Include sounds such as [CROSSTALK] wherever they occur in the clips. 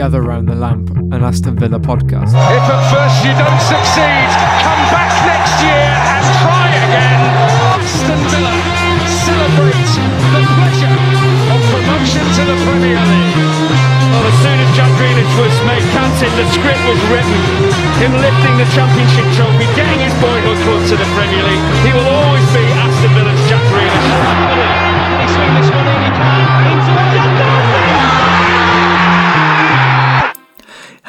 Gather Round the Lamp, an Aston Villa podcast. If at first you don't succeed, come back next year and try again. Aston Villa celebrate the pleasure of promotion to the Premier League. Well, as soon as Jack Grealish was made captain, the script was written. Him lifting the championship trophy, getting his boyhood club to the Premier League. He will always be Aston Villa's Jack Grealish.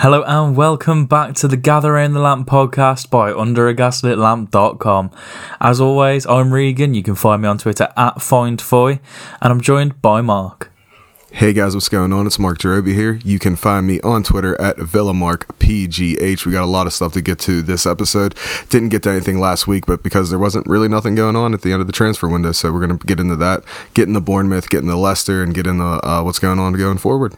Hello and welcome back to the Gather Round the Lamp podcast by underagaslitlamp.com. As always, I'm Regan. You can find me on Twitter at FindFoy, and I'm joined by Mark. Hey guys, what's going on? It's Mark Jerobi here. You can find me on Twitter at VillaMarkPGH. We got a lot of stuff to get to this episode. Didn't get to anything last week, but because there wasn't really nothing going on at the end of the transfer window, so we're going to get into that, get into Bournemouth, get into Leicester, and get into uh, what's going on going forward.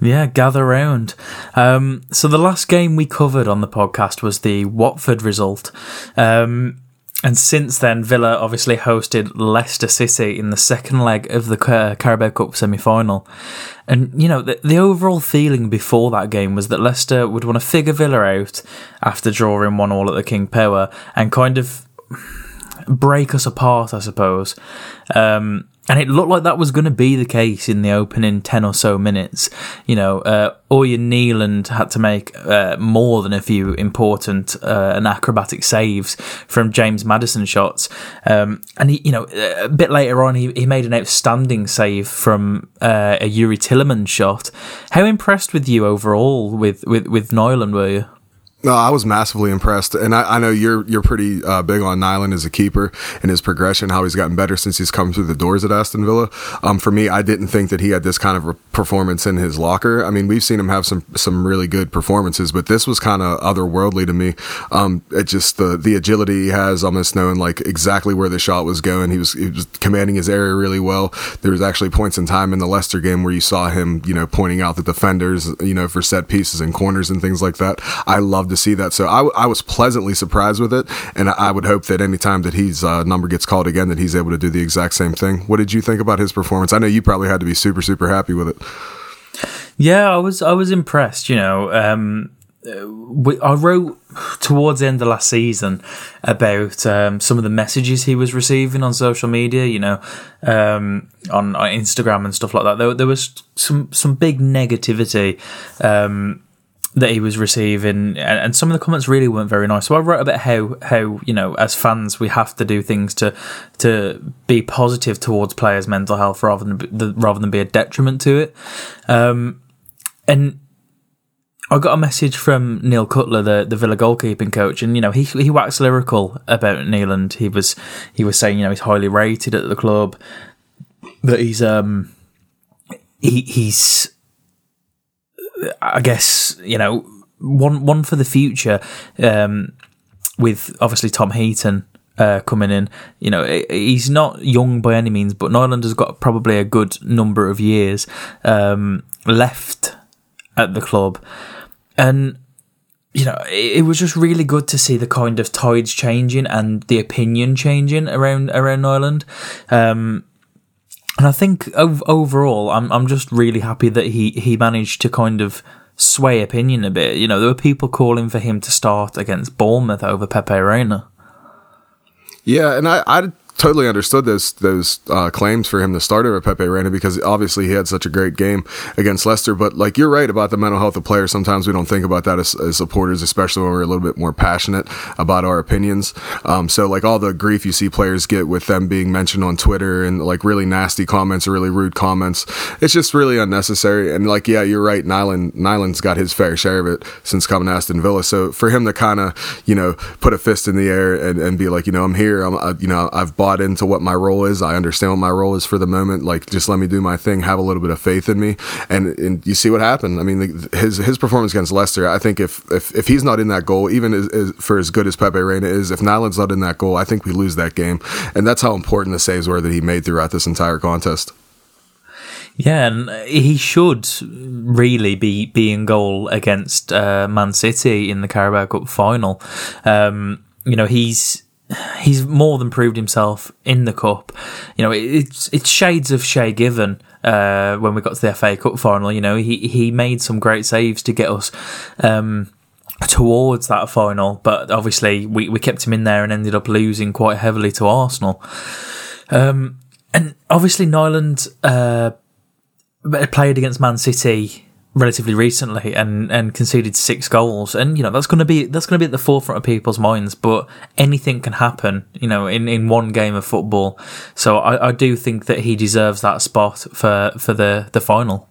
Yeah, gather round. Um, so the last game we covered on the podcast was the Watford result. Um, and since then, Villa obviously hosted Leicester City in the second leg of the Car- Carabao Cup semi final. And, you know, the, the overall feeling before that game was that Leicester would want to figure Villa out after drawing 1 all at the King Power and kind of break us apart, I suppose. Um, and it looked like that was going to be the case in the opening 10 or so minutes. You know, uh, Nyland had to make uh, more than a few important uh, and acrobatic saves from James Maddison shots. Um, and, he, you know, a bit later on, he, he made an outstanding save from uh, a Youri Tielemans shot. How impressed with you overall with, with, with Nyland were you? No, I was massively impressed, and I, I know you're you're pretty uh, big on Nyland as a keeper and his progression, how he's gotten better since he's come through the doors at Aston Villa. Um, for me, I didn't think that he had this kind of performance in his locker. I mean, we've seen him have some some really good performances, but this was kind of otherworldly to me. Um, it just the the agility he has, almost knowing like exactly where the shot was going. He was he was commanding his area really well. There was actually points in time in the Leicester game where you saw him, you know, pointing out the defenders, you know, for set pieces and corners and things like that. I love to see that. So I, I was pleasantly surprised with it, and I would hope that any time that his uh, number gets called again, that he's able to do the exact same thing. What did you think about his performance? I know you probably had to be super super happy with it. Yeah, I was I was impressed. You know, um, we, I wrote towards the end of last season about um, some of the messages he was receiving on social media. You know, um, on, on, Instagram and stuff like that. There, there was some some big negativity. Um, that he was receiving, and, some of the comments really weren't very nice. So I wrote about how how you know as fans we have to do things to to be positive towards players' mental health rather than rather than be a detriment to it. Um, and I got a message from Neil Cutler, the, the Villa goalkeeping coach, and you know he he waxed lyrical about Nyland. He was he was saying you know he's highly rated at the club, that he's um he he's I guess you know one one for the future um, with obviously Tom Heaton uh, coming in. You know, he's not young by any means, but Nyland has got probably a good number of years um, left at the club, and you know, it, was just really good to see the kind of tides changing and the opinion changing around around Nyland. Um, and I think overall, I'm I'm just really happy that he he managed to kind of sway opinion a bit. You know, there were people calling for him to start against Bournemouth over Pepe Reina. Yeah, and I, I totally understood those those uh, claims for him to start over Pepe Reina because obviously he had such a great game against Leicester. But like you're right about the mental health of players. Sometimes we don't think about that as, as supporters, especially when we're a little bit more passionate about our opinions. Um, so like all the grief you see players get with them being mentioned on Twitter and like really nasty comments or really rude comments, it's just really unnecessary. And like yeah, you're right. Nyland Nyland's got his fair share of it since coming to Aston Villa. So for him to kind of you know put a fist in the air and, and be like you know I'm here. I'm uh, you know I've bought into what my role is. I understand what my role is for the moment. Like, just let me do my thing. Have a little bit of faith in me, and and you see what happened. I mean, his his performance against Leicester. I think if if, if he's not in that goal, even as, as, for as good as Pepe Reina is, if Nyland's not in that goal, I think we lose that game, and that's how important the saves were that he made throughout this entire contest. Yeah, and he should really be be in goal against uh, Man City in the Carabao Cup final. Um, you know, he's he's more than proved himself in the cup. You know, it's it's shades of Shay Given. Uh, when we got to the FA Cup final, you know, he he made some great saves to get us. Um, towards that final, but obviously we, we kept him in there and ended up losing quite heavily to Arsenal. Um, and obviously Nyland uh, played against Man City relatively recently and, and conceded six goals. And you know that's going to be that's going to be at the forefront of people's minds but anything can happen you know in, in one game of football. So I, I do think that he deserves that spot for for the the final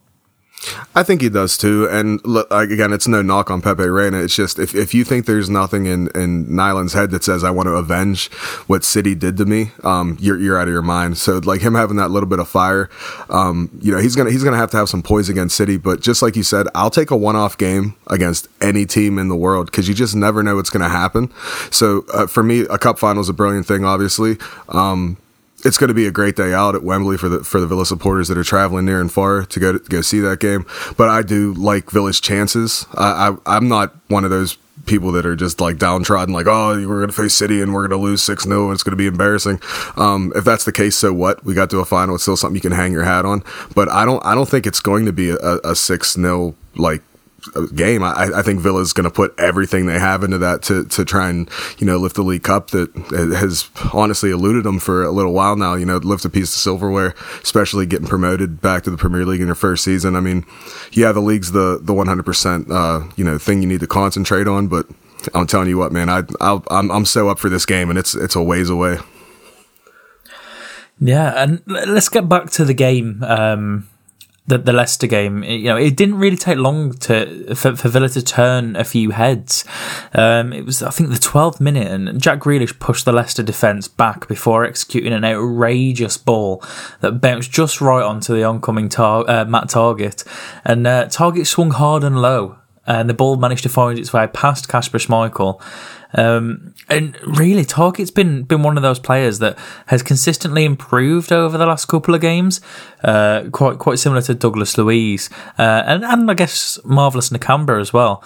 I think he does too. And look, again, it's no knock on Pepe Reina. It's just if, if you think there's nothing in, in Nyland's head that says I want to avenge what City did to me, um, you're you're out of your mind. So like him having that little bit of fire, um, you know, he's gonna he's gonna have to have some poise against City. But just like you said, I'll take a one off game against any team in the world because you just never know what's gonna happen. So uh, for me, a cup final is a brilliant thing, obviously. Um, it's going to be a great day out at Wembley for the for the Villa supporters that are traveling near and far to go to, go see that game. But I do like Villa's chances. I, I I'm not one of those people that are just like downtrodden, like, oh, we're going to face City and we're going to lose 6 0 and it's going to be embarrassing. Um, if that's the case, so what? We got to a final. It's still something you can hang your hat on. But I don't, I don't think it's going to be a, a 6 0 like game. I, I think Villa's going to put everything they have into that to, to try and, you know, lift the League Cup that has honestly eluded them for a little while now, you know, lift a piece of silverware, especially getting promoted back to the Premier League in your first season. I mean, yeah, the league's the, the 100%, uh, you know, thing you need to concentrate on, but I'm telling you what, man, I, i I'm, I'm so up for this game and it's, it's a ways away. Yeah, and let's get back to the game. Um, the, the Leicester game, you know, it didn't really take long to for, for Villa to turn a few heads. Um, it was, I think, the 12th minute, and Jack Grealish pushed the Leicester defence back before executing an outrageous ball that bounced just right onto the oncoming tar- uh, Matt Targett, and uh, Targett swung hard and low, and the ball managed to find its way past Kasper Schmeichel. Um, and really, Targett's been been one of those players that has consistently improved over the last couple of games. Uh, quite quite similar to Douglas Luiz, uh, and and I guess marvelous Nakamba as well.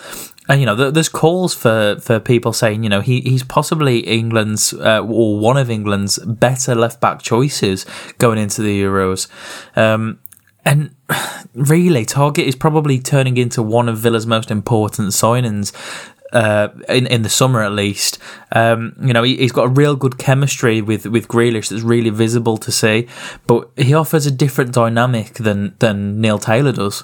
And you know, there's calls for, for people saying, you know, he, he's possibly England's uh, or one of England's better left back choices going into the Euros. Um, and [SIGHS] really, Targett is probably turning into one of Villa's most important signings uh, in in the summer at least. Um, you know, he, has got a real good chemistry with with Grealish that's really visible to see, but he offers a different dynamic than than Neil Taylor does.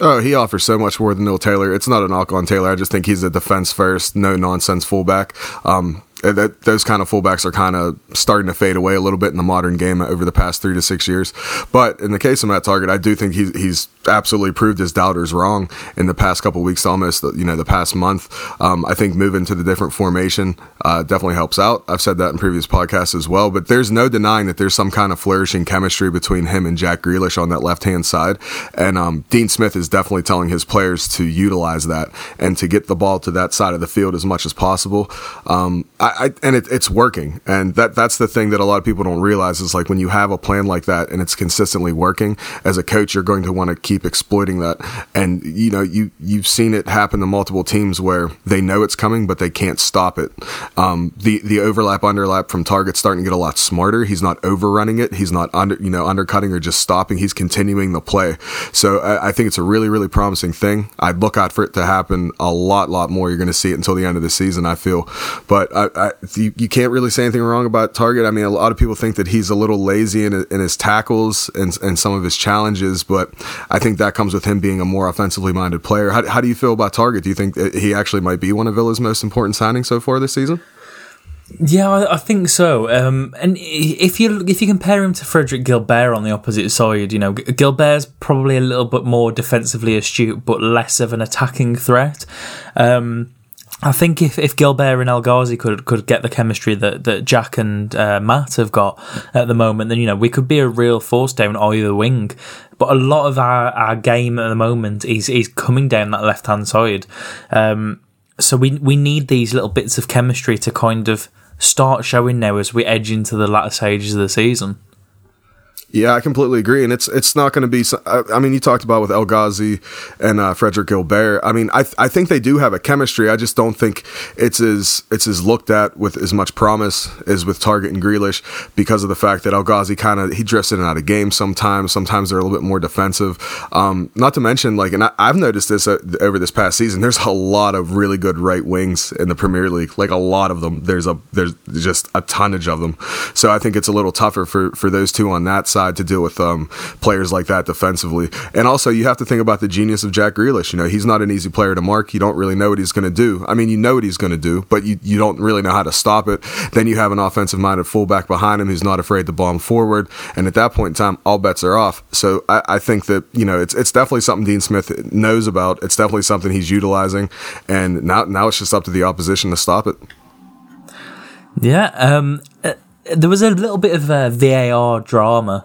Oh, he offers so much more than Neil Taylor. It's not a knock on Taylor. I just think he's a defense first, no nonsense fullback. Um, that those kind of fullbacks are kind of starting to fade away a little bit in the modern game over the past three to six years. But in the case of Matt Targett, I do think he's he's absolutely proved his doubters wrong in the past couple weeks, almost you know the past month. Um, I think moving to the different formation uh, definitely helps out. I've said that in previous podcasts as well. But there's no denying that there's some kind of flourishing chemistry between him and Jack Grealish on that left hand side, and um, Dean Smith is definitely telling his players to utilize that and to get the ball to that side of the field as much as possible. Um, I, and it, it's working, and that that's the thing that a lot of people don't realize is like when you have a plan like that and it's consistently working. As a coach, you're going to want to keep exploiting that, and you know you you've seen it happen to multiple teams where they know it's coming but they can't stop it. Um, the the overlap underlap from Targett starting to get a lot smarter. He's not overrunning it. He's not under you know undercutting or just stopping. He's continuing the play. So I, I think it's a really really promising thing. I'd look out for it to happen a lot lot more. You're going to see it until the end of the season. I feel, but I, I, you, you can't really say anything wrong about Targett. I mean, a lot of people think that he's a little lazy in, in his tackles and, and some of his challenges, but I think that comes with him being a more offensively minded player. How, how do you feel about Targett? Do you think he actually might be one of Villa's most important signings so far this season? Yeah, I, I think so. Um, and if you if you compare him to Frédéric Guilbert on the opposite side, you know Guilbert's probably a little bit more defensively astute, but less of an attacking threat. Um, I think if, if Guilbert and El Ghazi could could get the chemistry that, that Jack and uh, Matt have got at the moment, then you know we could be a real force down either wing. But a lot of our, our game at the moment is is coming down that left hand side. Um, so we we need these little bits of chemistry to kind of start showing now as we edge into the latter stages of the season. Yeah, I completely agree, and it's it's not going to be. I mean, you talked about with El Ghazi and uh, Frédéric Guilbert. I mean, I I think they do have a chemistry. I just don't think it's as it's as looked at with as much promise as with Targett and Grealish because of the fact that El Ghazi kind of he drifts in and out of games sometimes. Sometimes they're a little bit more defensive. Um, not to mention, like, and I, have noticed this uh, over this past season. There's a lot of really good right wings in the Premier League. Like a lot of them. There's a there's just a tonnage of them. So I think it's a little tougher for for those two on that side side to deal with um, players like that defensively. And also, you have to think about the genius of Jack Grealish. You know, he's not an easy player to mark. You don't really know what he's going to do. I mean, you know what he's going to do, but you, you don't really know how to stop it. Then you have an offensive minded fullback behind him who's not afraid to bomb forward. And at that point in time, all bets are off. So I, I think that, you know, it's, it's definitely something Dean Smith knows about. It's definitely something he's utilizing. And now, now it's just up to the opposition to stop it. Yeah. Um, there was a little bit of uh, VAR drama.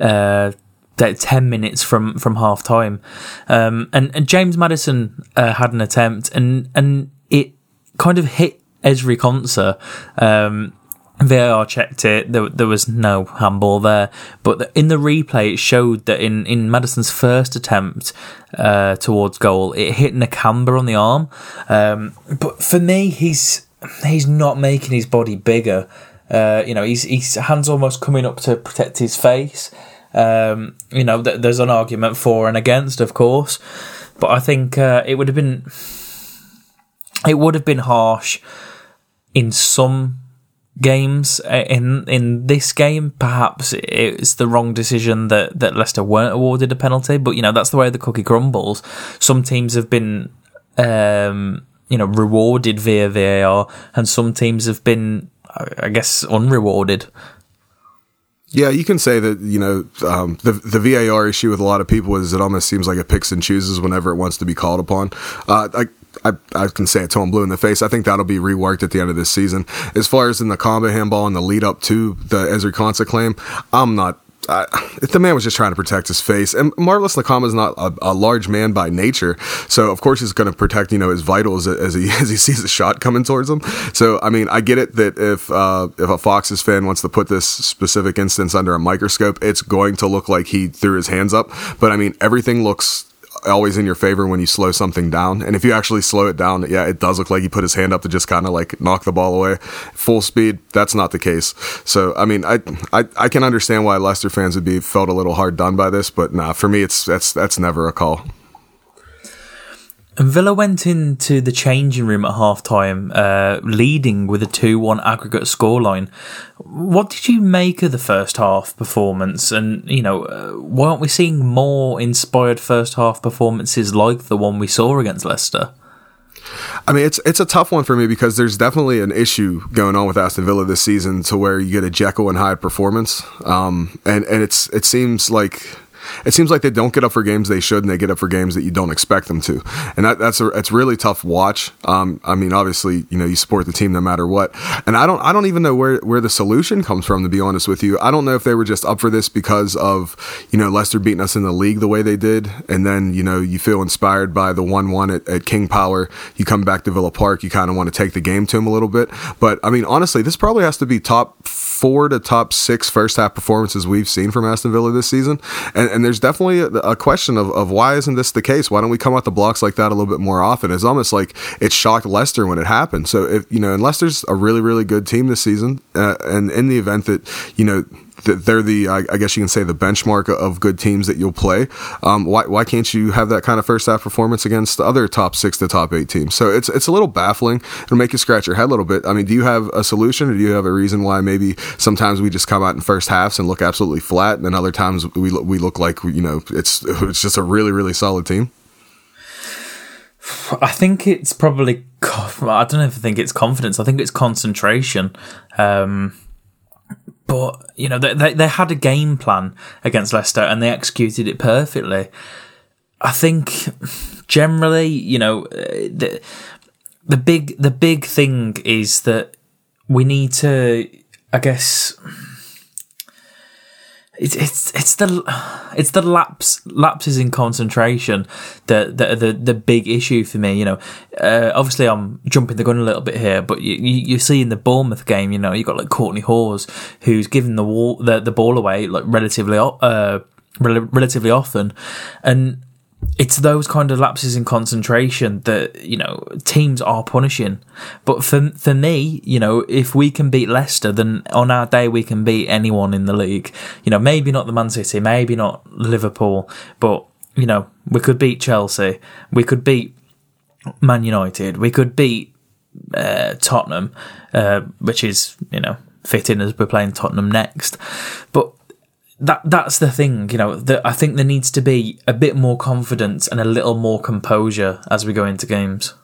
Uh, that 10 minutes from from half time um, and, and, James Maddison uh, had an attempt and and it kind of hit Ezri Konsa. um, VAR checked it there, there was no handball there but in the replay it showed that in, in Maddison's first attempt uh, towards goal it hit Nakamba on the arm um, but for me he's he's not making his body bigger uh, you know, he's his hands almost coming up to protect his face. Um, you know, th- there's an argument for and against, of course, but I think uh, it would have been it would have been harsh in some games. In in this game, perhaps it's the wrong decision that that Leicester weren't awarded a penalty. But you know, that's the way the cookie crumbles. Some teams have been. Um, you know, rewarded via VAR, and some teams have been I guess, unrewarded. Yeah, you can say that. You know, um, the the VAR issue with a lot of people is it almost seems like it picks and chooses whenever it wants to be called upon. Uh, I, I, I can say it him blue in the face. I think that'll be reworked at the end of this season. As far as in the combat handball and the lead up to the Ezri Konsa claim, I'm not I, the man was just trying to protect his face, and Marvelous Nakamba is not a, a, large man by nature, so of course he's going to protect you know his vitals as he [LAUGHS] as he sees a shot coming towards him. So I mean, I get it that if uh, if a Foxes fan wants to put this specific instance under a microscope, it's going to look like he threw his hands up. But I mean, everything looks always in your favor when you slow something down. And if you actually slow it down, yeah, it does look like he put his hand up to just kind of like knock the ball away. Full speed, that's not the case. So, I mean, I, I, I can understand why Leicester fans would be felt a little hard done by this, but nah, for me, it's that's that's never a call. And Villa went into the changing room at half time, uh, leading with a 2 1 aggregate scoreline. What did you make of the first half performance? And, you know, uh, why aren't we seeing more inspired first half performances like the one we saw against Leicester? I mean, it's it's a tough one for me because there's definitely an issue going on with Aston Villa this season to where you get a Jekyll and Hyde performance, um, and and it's it seems like it seems like they don't get up for games they should, and they get up for games that you don't expect them to, and that, that's a it's really tough watch. Um, I mean, obviously, you know, you support the team no matter what, and I don't I don't even know where where the solution comes from. To be honest with you, I don't know if they were just up for this because of you know Leicester beating us in the league the way they did, and then you know you feel inspired by the one one at, at King Power. You come back to Villa Park, you kind of want to take the game to him a little bit, but I mean, honestly, this probably has to be top four to top six first half performances we've seen from Aston Villa this season. And, and there's definitely a, a, question of, of why isn't this the case? Why don't we come out the blocks like that a little bit more often? It's almost like it shocked Leicester when it happened. So if, you know, and Leicester's a really, really good team this season. Uh, and in the event that, you know, they're the I guess you can say the benchmark of good teams that you'll play. Um, why why can't you have that kind of first half performance against the other top six to top eight teams? So it's it's a little baffling. It'll make you scratch your head a little bit. I mean, do you have a solution, or do you have a reason why maybe sometimes we just come out in first halves and look absolutely flat, and then other times we we look like you know it's [LAUGHS] it's just a really really solid team. I think it's probably I don't know if I think it's confidence. I think it's concentration. Um, but you know they, they, they had a game plan against Leicester and they executed it perfectly. I think generally, you know, uh, the the big the big thing is that we need to, I guess, it's it's it's the it's the lapse lapses in concentration that that are the the big issue for me. You know, uh, obviously I'm jumping the gun a little bit here, but you you, see in the Bournemouth game, you know, you have got like Kortney Hause who's given the wall the, the ball away like relatively uh rel- relatively often, and it's those kind of lapses in concentration that you know teams are punishing. But for for me, you know, if we can beat Leicester, then on our day we can beat anyone in the league. You know, maybe not the Man City, maybe not Liverpool, but you know, we could beat Chelsea, we could beat Man United, we could beat uh, Tottenham, uh, which is you know fitting as we're playing Tottenham next. But that that's the thing, you know. That I think there needs to be a bit more confidence and a little more composure as we go into games.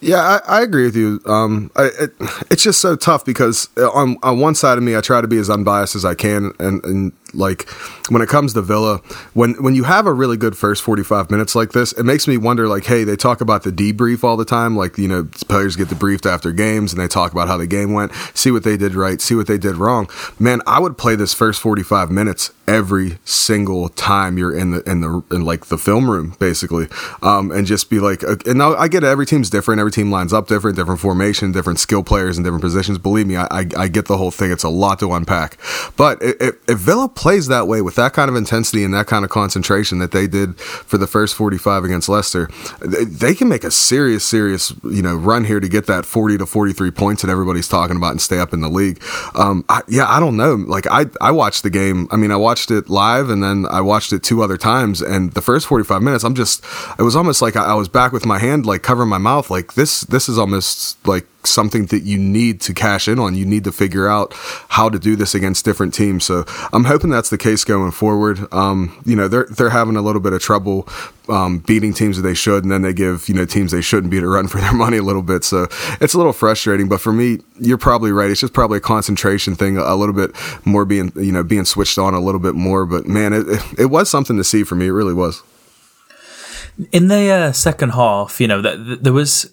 Yeah, I, I agree with you. Um, I, it, it's just so tough because on on one side of me, I try to be as unbiased as I can, and, and like when it comes to Villa, when when you have a really good first forty five minutes like this, it makes me wonder. Like, hey, they talk about the debrief all the time. Like, you know, players get debriefed after games, and they talk about how the game went, see what they did right, see what they did wrong. Man, I would play this first forty five minutes every single time you're in the in the in like the film room, basically, um, and just be like, and now I get it. Every team's different. Every team lines up different, different formation, different skill players in different positions. Believe me, I, I, I get the whole thing. It's a lot to unpack, but if, if Villa plays that way with that kind of intensity and that kind of concentration that they did for the first 45 against Leicester, they, can make a serious, serious, you know, run here to get that 40 to 43 points that everybody's talking about and stay up in the league. Um, I, yeah, I don't know. Like I, I watched the game. I mean, I watched it live and then I watched it two other times. And the first 45 minutes, I'm just, it was almost like I, I was back with my hand, like covering my mouth. Like this, this is almost like something that you need to cash in on. You need to figure out how to do this against different teams. So I'm hoping that's the case going forward. Um, you know, they're they're having a little bit of trouble um, beating teams that they should, and then they give you know teams they shouldn't beat a run [LAUGHS] for their money a little bit. So it's a little frustrating. But for me, you're probably right. It's just probably a concentration thing, a little bit more being you know being switched on a little bit more. But man, it it was something to see for me. It really was. In the uh, second half, you know, that there was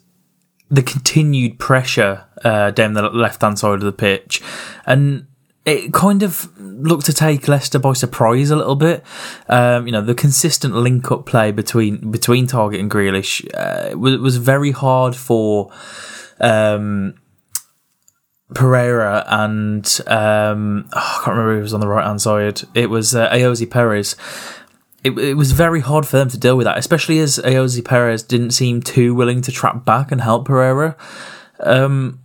the continued pressure uh, down the left hand side of the pitch, and it kind of looked to take Leicester by surprise a little bit. Um, you know, the consistent link up play between between Targett and Grealish uh, was, was very hard for. Um, Pereira and um, oh, I can't remember who was on the right hand side. It was uh, Perez it, it was very hard for them to deal with that, especially as Ayoze Perez didn't seem too willing to trap back and help Pereira. Um,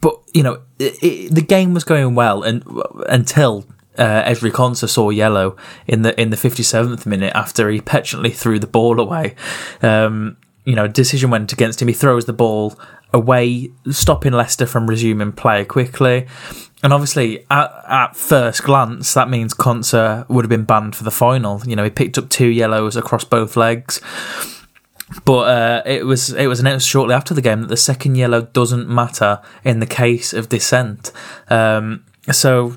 but you know, it, it, the game was going well, and until uh, Ezri Konsa saw yellow in the in the fifty seventh minute after he petulantly threw the ball away. Um, you know, decision went against him. He throws the ball away, stopping Leicester from resuming play quickly. And obviously, at, at first glance, that means Konsa would have been banned for the final. You know, he picked up two yellows across both legs. But uh, it was it was announced shortly after the game that the second yellow doesn't matter in the case of dissent. Um, so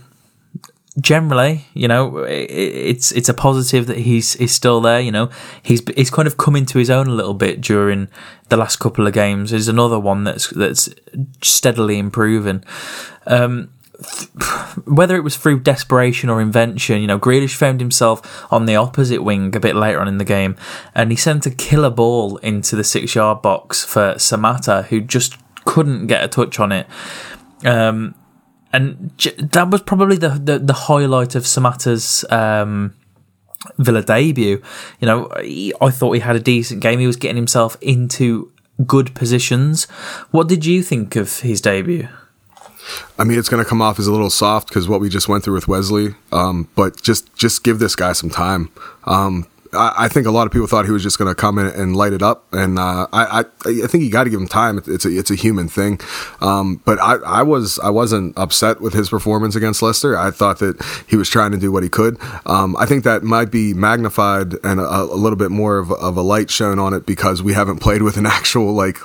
generally, you know, it, it's it's a positive that he's he's still there. You know, he's he's kind of come into his own a little bit during the last couple of games. There's another one that's that's steadily improving. Um, whether it was through desperation or invention, you know, Grealish found himself on the opposite wing a bit later on in the game, and he sent a killer ball into the six-yard box for Samatta, who just couldn't get a touch on it. Um, and that was probably the, the, the highlight of Samatta's um, Villa debut. You know, he, I thought he had a decent game. He was getting himself into good positions. What did you think of his debut? I mean, it's going to come off as a little soft because what we just went through with Wesley. Um, but just just give this guy some time. Um, I, I, think a lot of people thought he was just going to come in and light it up, and uh, I, I, I think you got to give him time. It's a it's a human thing. Um, but I, I was I wasn't upset with his performance against Leicester. I thought that he was trying to do what he could. Um, I think that might be magnified and a, a little bit more of, of a light shown on it because we haven't played with an [LAUGHS] actual like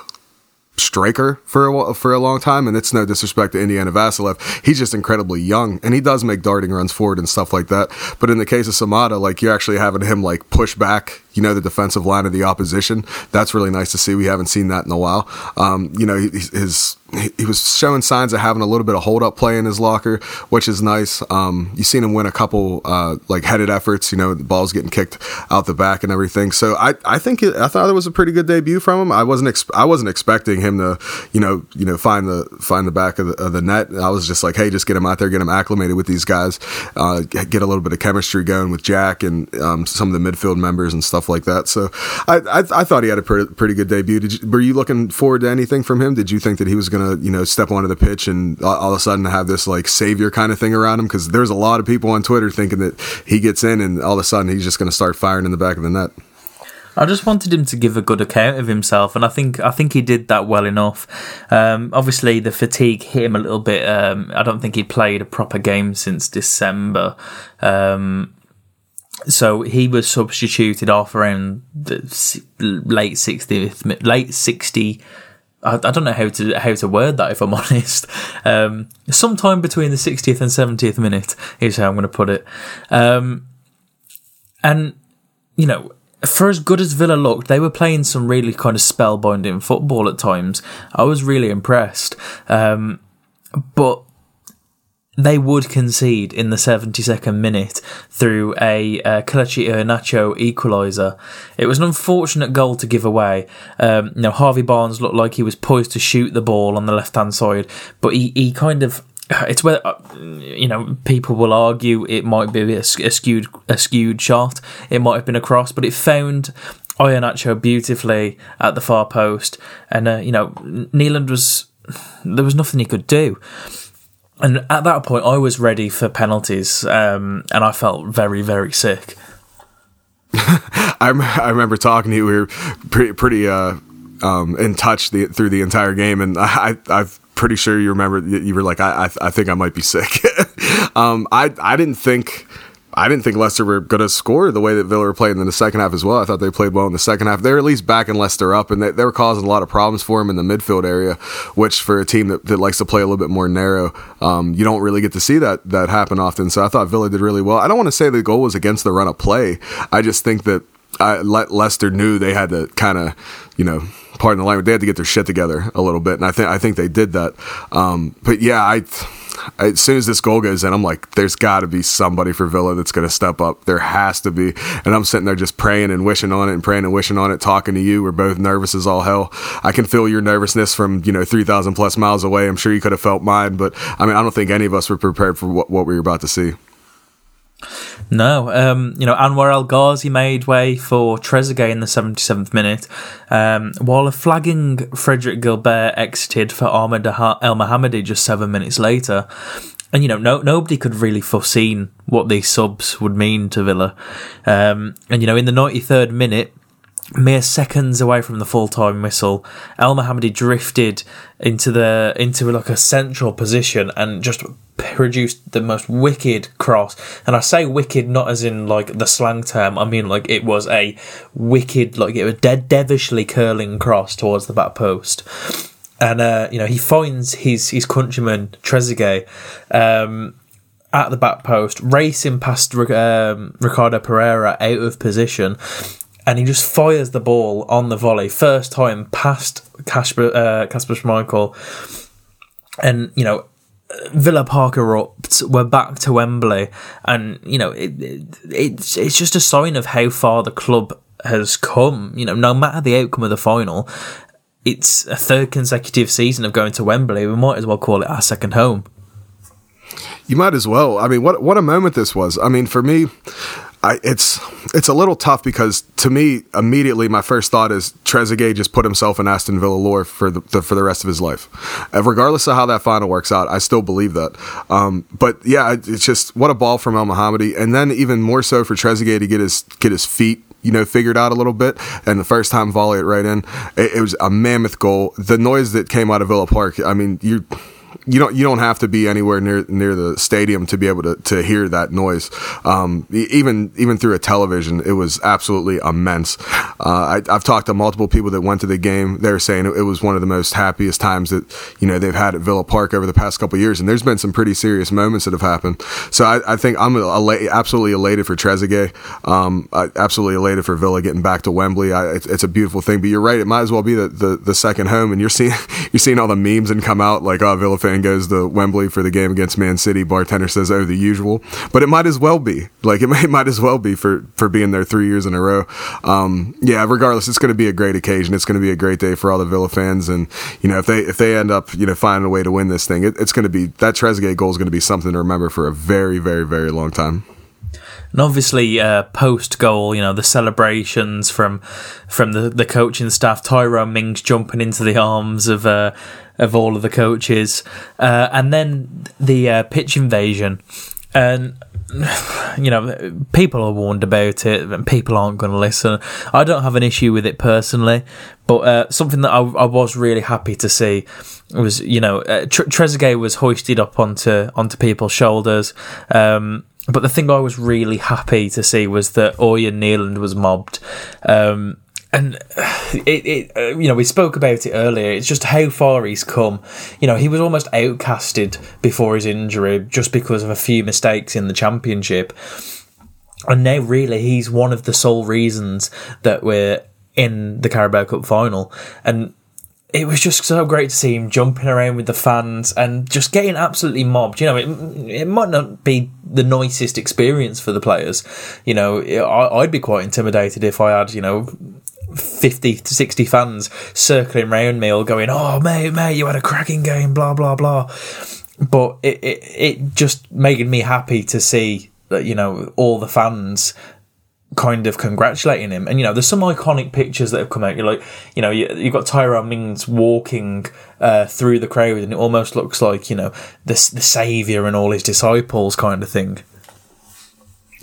striker for a, for a long time, and it's no disrespect to Indiana Vassilev. He's just incredibly young, and he does make darting runs forward and stuff like that. But in the case of Samatta, like you're actually having him like push back, you know, the defensive line of the opposition. That's really nice to see. We haven't seen that in a while. Um, you know, his he was showing signs of having a little bit of hold up play in his locker, which is nice. Um, you've seen him win a couple uh, like headed efforts. You know, the ball's getting kicked out the back and everything. So I, I think it, I thought it was a pretty good debut from him. I wasn't ex- I wasn't expecting him to you know you know find the find the back of the, of the net. I was just like, hey, just get him out there, get him acclimated with these guys, uh, get a little bit of chemistry going with Jack and um, some of the midfield members and stuff like that. So I I, I thought he had a pretty, pretty good debut. You, were you looking forward to anything from him? Did you think that he was going to you know step onto the pitch and all of a sudden have this like savior kind of thing around him? Because there's a lot of people on Twitter thinking that he gets in and all of a sudden he's just going to start firing in the back of the net. I just wanted him to give a good account of himself, and I think I think he did that well enough. Um, obviously, the fatigue hit him a little bit. Um, I don't think he played a proper game since December. Um, so he was substituted off around the late 60th, late 60. I, don't know how to how to word that if I'm [LAUGHS] honest. Um, sometime between the 60th and 70th minute is how I'm going to put it. Um, and you know, for as good as Villa looked, they were playing some really kind of spellbinding football at times. I was really impressed. Um, but they would concede in the 72nd minute through a uh, Kelechi equaliser. It was an unfortunate goal to give away. Um, you know, Harvey Barnes looked like he was poised to shoot the ball on the left hand side, but he, he kind of it's where uh, you know people will argue it might be a, skewed a skewed shot. It might have been a cross, but it found Iheanacho beautifully at the far post, and uh, you know Nyland was there was nothing he could do. And at that point, I was ready for penalties, um, and I felt very, very sick. [LAUGHS] I, remember talking to you. We were pretty, pretty uh, um, in touch the, through the entire game, and I, I'm pretty sure you remember you were like, I, I, I think I might be sick. [LAUGHS] um, I, I didn't think I didn't think Leicester were going to score the way that Villa were playing in the second half as well. I thought they played well in the second half. They're at least back backing Leicester up, and they, they were causing a lot of problems for him in the midfield area, which for a team that, that likes to play a little bit more narrow, um, you don't really get to see that that happen often. So I thought Villa did really well. I don't want to say the goal was against the run of play. I just think that I, Leicester knew they had to kind of, you know, pardon the language, they had to get their shit together a little bit, and I think I think they did that. Um, but yeah, I as soon as this goal goes in, I'm like, there's got to be somebody for Villa that's going to step up. There has to be. And I'm sitting there just praying and wishing on it and praying and wishing on it, talking to you. We're both nervous as all hell. I can feel your nervousness from, you know, 3,000 plus miles away. I'm sure you could have felt mine. But I mean, I don't think any of us were prepared for what, what we were about to see. No, um, you know, Anwar El Ghazi made way for Trezeguet in the 77th minute, um, while a flagging Frédéric Guilbert exited for Ahmed Elmohamady just seven minutes later. And, you know, no, nobody could really foreseen what these subs would mean to Villa. Um, and, you know, in the 93rd minute, mere seconds away from the full time whistle, Elmohamady drifted into the into like a central position and just produced the most wicked cross. And I say wicked not as in like the slang term. I mean like it was a wicked, like it was dead devilishly curling cross towards the back post. And uh, you know he finds his his countryman Trezeguet. Um, at the back post, racing past um, Ricardo Pereira out of position, and he just fires the ball on the volley, first time past Casper uh, Schmeichel, and you know. Villa Park erupts. We're back to Wembley, and you know it, it, it's it's just a sign of how far the club has come. You know, no matter the outcome of the final, it's a third consecutive season of going to Wembley. We might as well call it our second home. You might as well. I mean, what what a moment this was. I mean, for me, I, it's it's a little tough because to me immediately my first thought is Trezeguet just put himself in Aston Villa lore for the, the for the rest of his life, and regardless of how that final works out. I still believe that. Um, but yeah, it's just what a ball from Elmohamady, and then even more so for Trezeguet to get his get his feet you know, figured out a little bit. And the first time volley it right in, it, it was a mammoth goal. The noise that came out of Villa Park, I mean, you you don't you don't have to be anywhere near near the stadium to be able to, to hear that noise. Um, even even through a television, it was absolutely immense. Uh, I, have talked to multiple people that went to the game. They're saying it, was one of the most happiest times that you know they've had at Villa Park over the past couple years. And there's been some pretty serious moments that have happened. So I, I think I'm absolutely elated for Trezeguet. Um, absolutely elated for Villa getting back to Wembley. I, it's, it's, a beautiful thing. But you're right; it might as well be the, the, the second home. And you're seeing [LAUGHS] you're seeing all the memes and come out like, "Oh, Villa fan goes to Wembley for the game against Man City." Bartender says, "Oh, the usual." But it might as well be like it [LAUGHS] might, it might as well be for for being there three years in a row. Um, yeah, regardless, it's going to be a great occasion. It's going to be a great day for all the Villa fans. And you know, if they if they end up you know finding a way to win this thing, it, it's going to be that Trezeguet goal is going to be something to remember for a very very very long time. And obviously, uh, post goal, you know, the celebrations from from the, the coaching staff, Tyrone Mings jumping into the arms of uh, of all of the coaches, uh, and then the uh, pitch invasion, and you know, people are warned about it, and people aren't going to listen. I don't have an issue with it personally, but uh, something that I, I, was really happy to see was, you know, uh, Trezeguet was hoisted up onto onto people's shoulders. Um, but the thing I was really happy to see was that Ørjan Nyland was mobbed. Um, and [SIGHS] it, it uh, you know, we spoke about it earlier. It's just how far he's come. You know, he was almost outcasted before his injury just because of a few mistakes in the championship. And now, really, he's one of the sole reasons that we're in the Carabao Cup final. And it was just so great to see him jumping around with the fans and just getting absolutely mobbed. You know, it, it might not be the nicest experience for the players. You know, I, I'd be quite intimidated if I had, you know, 50 to 60 fans circling around me all going, oh, mate, mate, you had a cracking game, blah, blah, blah. But it, it, it just made me happy to see that, you know, all the fans kind of congratulating him. And you know, there's some iconic pictures that have come out. You're like, you know, you, have got Tyrone Mings walking uh, through the crowd, and it almost looks like you know the the savior and all his disciples kind of thing.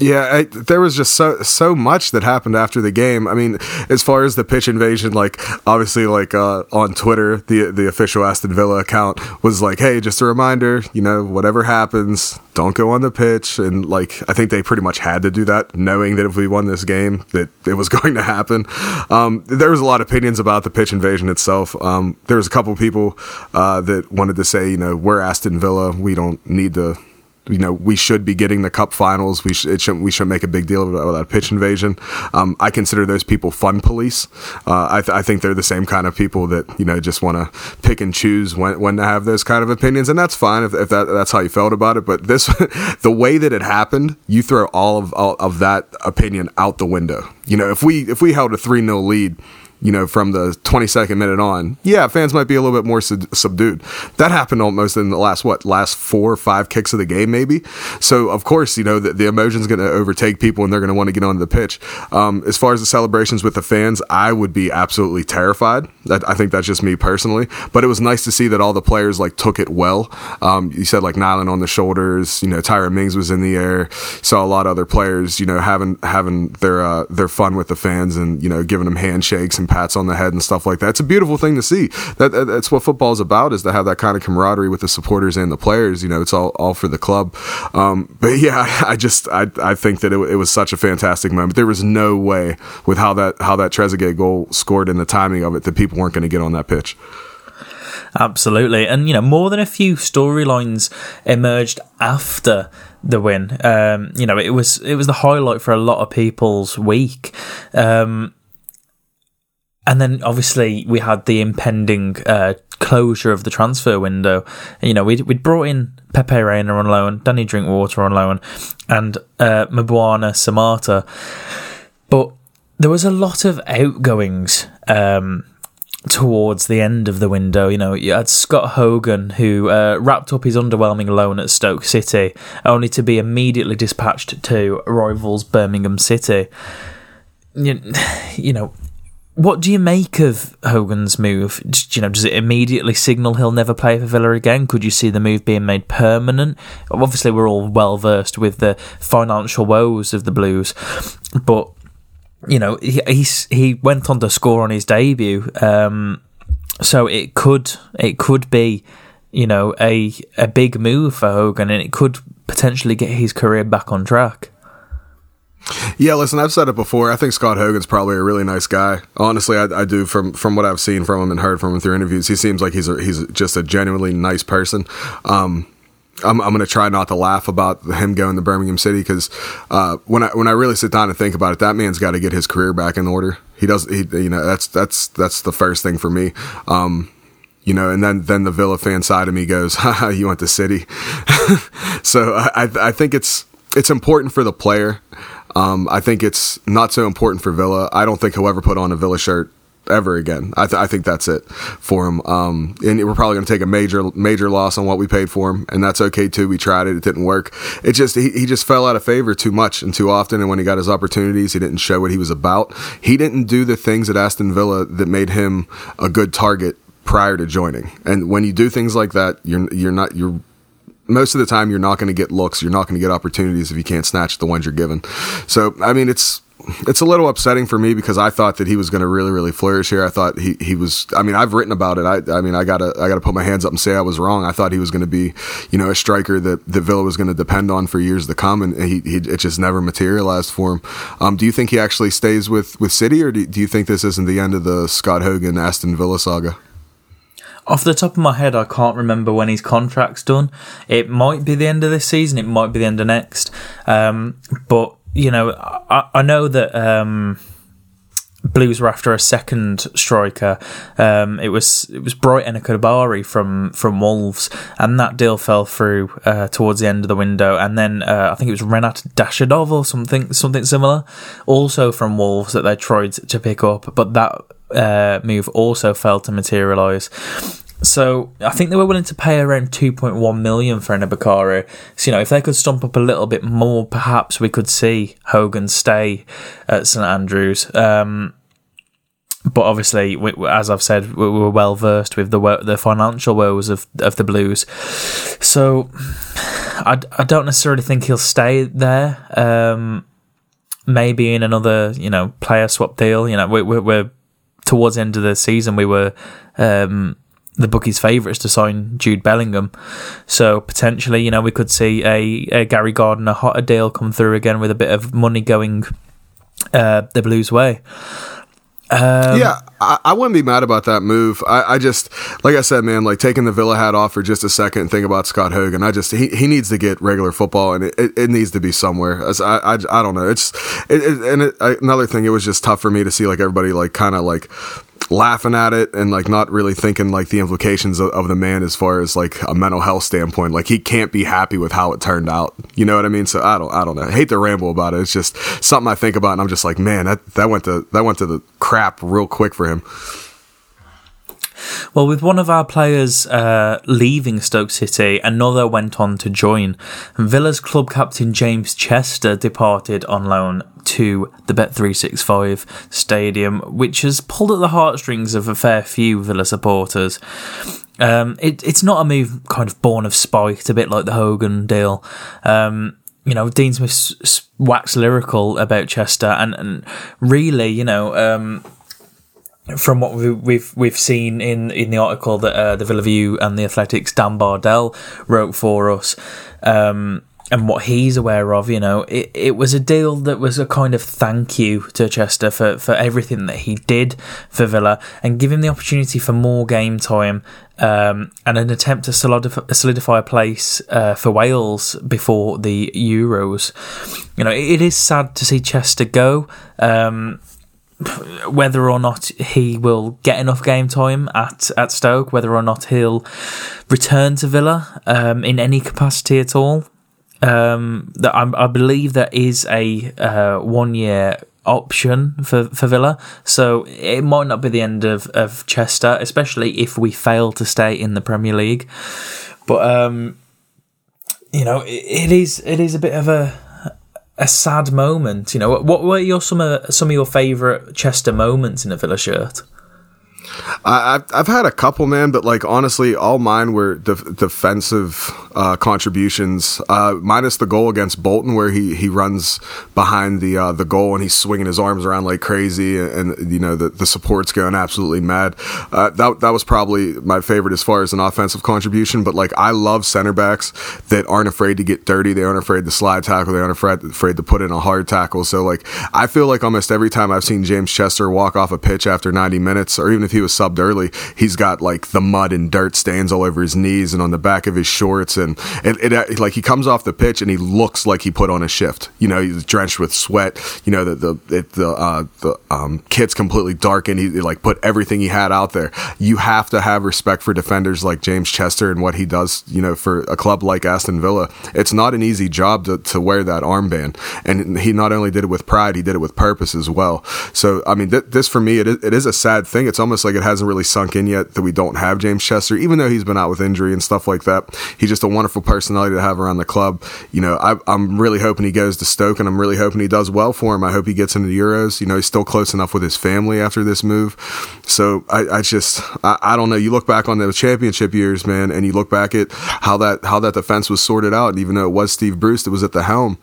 Yeah, I, there was just so so much that happened after the game. I mean, as far as the pitch invasion, like obviously, like uh, on Twitter, the the official Aston Villa account was like, "Hey, just a reminder, you know, whatever happens, don't go on the pitch." And like, I think they pretty much had to do that, knowing that if we won this game, that it was [LAUGHS] going to happen. Um, there was a lot of opinions about the pitch invasion itself. Um, there was a couple people uh, that wanted to say, you know, we're Aston Villa, we don't need to you know we should be getting the cup finals. We should shouldn't we should make a big deal about that pitch invasion. Um, I consider those people fun police. Uh, I, th- I, think they're the same kind of people that you know just want to pick and choose when when to have those kind of opinions, and that's fine if, if that that's how you felt about it. But this [LAUGHS] the way that it happened, you throw all of all of that opinion out the window. You know if we if we held a three 0 lead you know, from the 22nd minute on, yeah, fans might be a little bit more sub- subdued. That happened almost in the last, what, last four or five kicks of the game, maybe. So, of course, you know, the, the emotion's going to overtake people and they're going to want to get onto the pitch. Um, as far as the celebrations with the fans, I would be absolutely terrified. I, I, think that's just me personally. But it was nice to see that all the players, like, took it well. Um, you said, like, Nyland on the shoulders, you know, Tyrone Mings was in the air. Saw a lot of other players, you know, having, having their, uh, their fun with the fans and, you know, giving them handshakes and pats on the head and stuff like that. It's a beautiful thing to see. That, that's what football is about is to have that kind of camaraderie with the supporters and the players. You know, it's all, all for the club. Um, but yeah, [LAUGHS] I, just I, I think that it, it, was such a fantastic moment. There was no way with how that how that Trezeguet goal scored and the timing of it that people weren't going to get on that pitch. Absolutely, and you know more than a few storylines emerged after the win. Um, you know, it was it was the highlight for a lot of people's week. Um, and then obviously we had the impending uh, closure of the transfer window. You know, we'd, we'd brought in Pepe Reina on loan, Danny Drinkwater on loan, and uh, Mbwana Samatta. But there was a lot of outgoings um, towards the end of the window. You know, you had Scott Hogan, who uh, wrapped up his underwhelming loan at Stoke City, only to be immediately dispatched to rivals Birmingham City. You, [SIGHS] you know, what do you make of Hogan's move? You know, does it immediately signal he'll never play for Villa again? Could you see the move being made permanent? Obviously, we're all well versed with the financial woes of the Blues, but you know, he he went on to score on his debut, um, so it could it could be you know, a a big move for Hogan, and it could potentially get his career back on track. Yeah, listen, I've said it before. I think Scott Hogan's probably a really nice guy. Honestly, I, I, do from from what I've seen from him and heard from him through interviews. He seems like he's a, he's just a genuinely nice person. Um, I'm, I'm going to try not to laugh about him going to Birmingham City because uh, when I when I really sit down and think about it, that man's got to get his career back in order. He does, he, you know, that's that's that's the first thing for me. Um, you know, and then then the Villa fan side of me goes, [LAUGHS] "Ha, you went to City." [LAUGHS] so I I think it's it's important for the player. Um, I think it's not so important for Villa. I don't think he'll ever put on a Villa shirt ever again. I, th- I think that's it for him. Um, and we're probably going to take a major major loss on what we paid for him, and that's okay too. We tried it; it didn't work. It just he, he just fell out of favor too much and too often. And when he got his opportunities, he didn't show what he was about. He didn't do the things at Aston Villa that made him a good target prior to joining. And when you do things like that, you're you're not you're most of the time you're not going to get looks, you're not going to get opportunities if you can't snatch the ones you're given. So I mean, it's it's a little upsetting for me because I thought that he was going to really, really flourish here. I thought he, he was. I mean, I've written about it. I, I mean, I gotta I gotta put my hands up and say I was wrong. I thought he was going to be, you know, a striker that the Villa was going to depend on for years to come, and he, he it just never materialized for him. Um, do you think he actually stays with with City, or do, do you think this isn't the end of the Scott Hogan Aston Villa saga? Off the top of my head, I can't remember when his contract's done. It might be the end of this season. It might be the end of next. Um, but you know, I, I know that um, Blues were after a second striker. Um, it was it was Bright Enobakhare from from Wolves, and that deal fell through uh, towards the end of the window. And then uh, I think it was Renat Dadashov or something something similar, also from Wolves that they tried to pick up, but that uh, move also failed to materialise. So I think they were willing to pay around 2.1 million for Enobakhare. So you know, if they could stump up a little bit more, perhaps we could see Hogan stay at St Andrews. Um, but obviously, we, as I've said, we were well versed with the the financial woes of of the Blues. So I, I don't necessarily think he'll stay there. Um, maybe in another you know player swap deal. You know, we, we, we're towards the end of the season. We were. Um, the bookies' favourites to sign Jude Bellingham. So potentially, you know, we could see a, a Gary Gardner hotter deal come through again with a bit of money going uh, the Blues' way. Um, yeah, I, I, wouldn't be mad about that move. I, I, just, like I said, man, like taking the Villa hat off for just a second and think about Scott Hogan. I just, he, he needs to get regular football and it, it, needs to be somewhere. I, I, I don't know. It's, it, and another thing, it was just tough for me to see like everybody like kind of like laughing at it and like not really thinking like the implications of, of, the man as far as like a mental health standpoint. Like he can't be happy with how it turned out. You know what I mean? So I don't I don't know. I hate to ramble about it. It's just something I think about and I'm just like, man, that that went to that went to the crap real quick for him. Well, with one of our players uh, leaving Stoke City, another went on to join. Villa's club captain James Chester departed on loan to the Bet365 stadium, which has pulled at the heartstrings of a fair few Villa supporters. Um, it, it's not a move kind of born of spite, a bit like the Hogan deal. Um, you know, Dean Smith waxed lyrical about Chester, and, and really, you know, um, from what we, we've we've seen in in the article that uh, the Villa View and the Athletics Dan Bardell wrote for us, um, and what he's aware of, you know, it, it was a deal that was a kind of thank you to Chester for, for everything that he did for Villa and give him the opportunity for more game time um, and an attempt to solidify, solidify a place uh, for Wales before the Euros. You know, it, it is sad to see Chester go. Um, whether or not he will get enough game time at, at Stoke, whether or not he'll return to Villa um, in any capacity at all. Um, that I, I, believe that is a uh, one year option for, for Villa, so it might not be the end of, of Chester, especially if we fail to stay in the Premier League. But um, you know, it, it is it is a bit of a a sad moment. You know, what were your some of some of your favourite Chester moments in a Villa shirt? I, I've, I've had a couple, man, but like honestly, all mine were def- defensive uh, contributions, uh, minus the goal against Bolton, where he, he runs behind the uh, the goal and he's swinging his arms around like crazy, and, and you know the, the support's going absolutely mad. Uh, that that was probably my favorite as far as an offensive contribution. But like, I love center backs that aren't afraid to get dirty. They aren't afraid to slide tackle. They aren't afraid afraid to put in a hard tackle. So like, I feel like almost every time I've seen James Chester walk off a pitch after 90 minutes, or even if he was subbed early, he's got like the mud and dirt stains all over his knees and on the back of his shorts, and it, it like he comes off the pitch and he looks like he put on a shift. You know, he's drenched with sweat. You know, the the it, the uh, the um, kit's completely darkened. He, he like put everything he had out there. You have to have respect for defenders like James Chester and what he does. You know, for a club like Aston Villa, it's not an easy job to, to wear that armband, and he not only did it with pride, he did it with purpose as well. So, I mean, th- this for me, it is, it is a sad thing. It's almost like it hasn't really sunk in yet that we don't have James Chester, even though he's been out with injury and stuff like that. He's just a wonderful personality to have around the club. You know, I, am really hoping he goes to Stoke, and I'm really hoping he does well for him. I hope he gets into the Euros. You know, he's still close enough with his family after this move. So I, I just, I, I don't know. You look back on the championship years, man, and you look back at how that how that defense was sorted out. And even though it was Steve Bruce that was at the helm,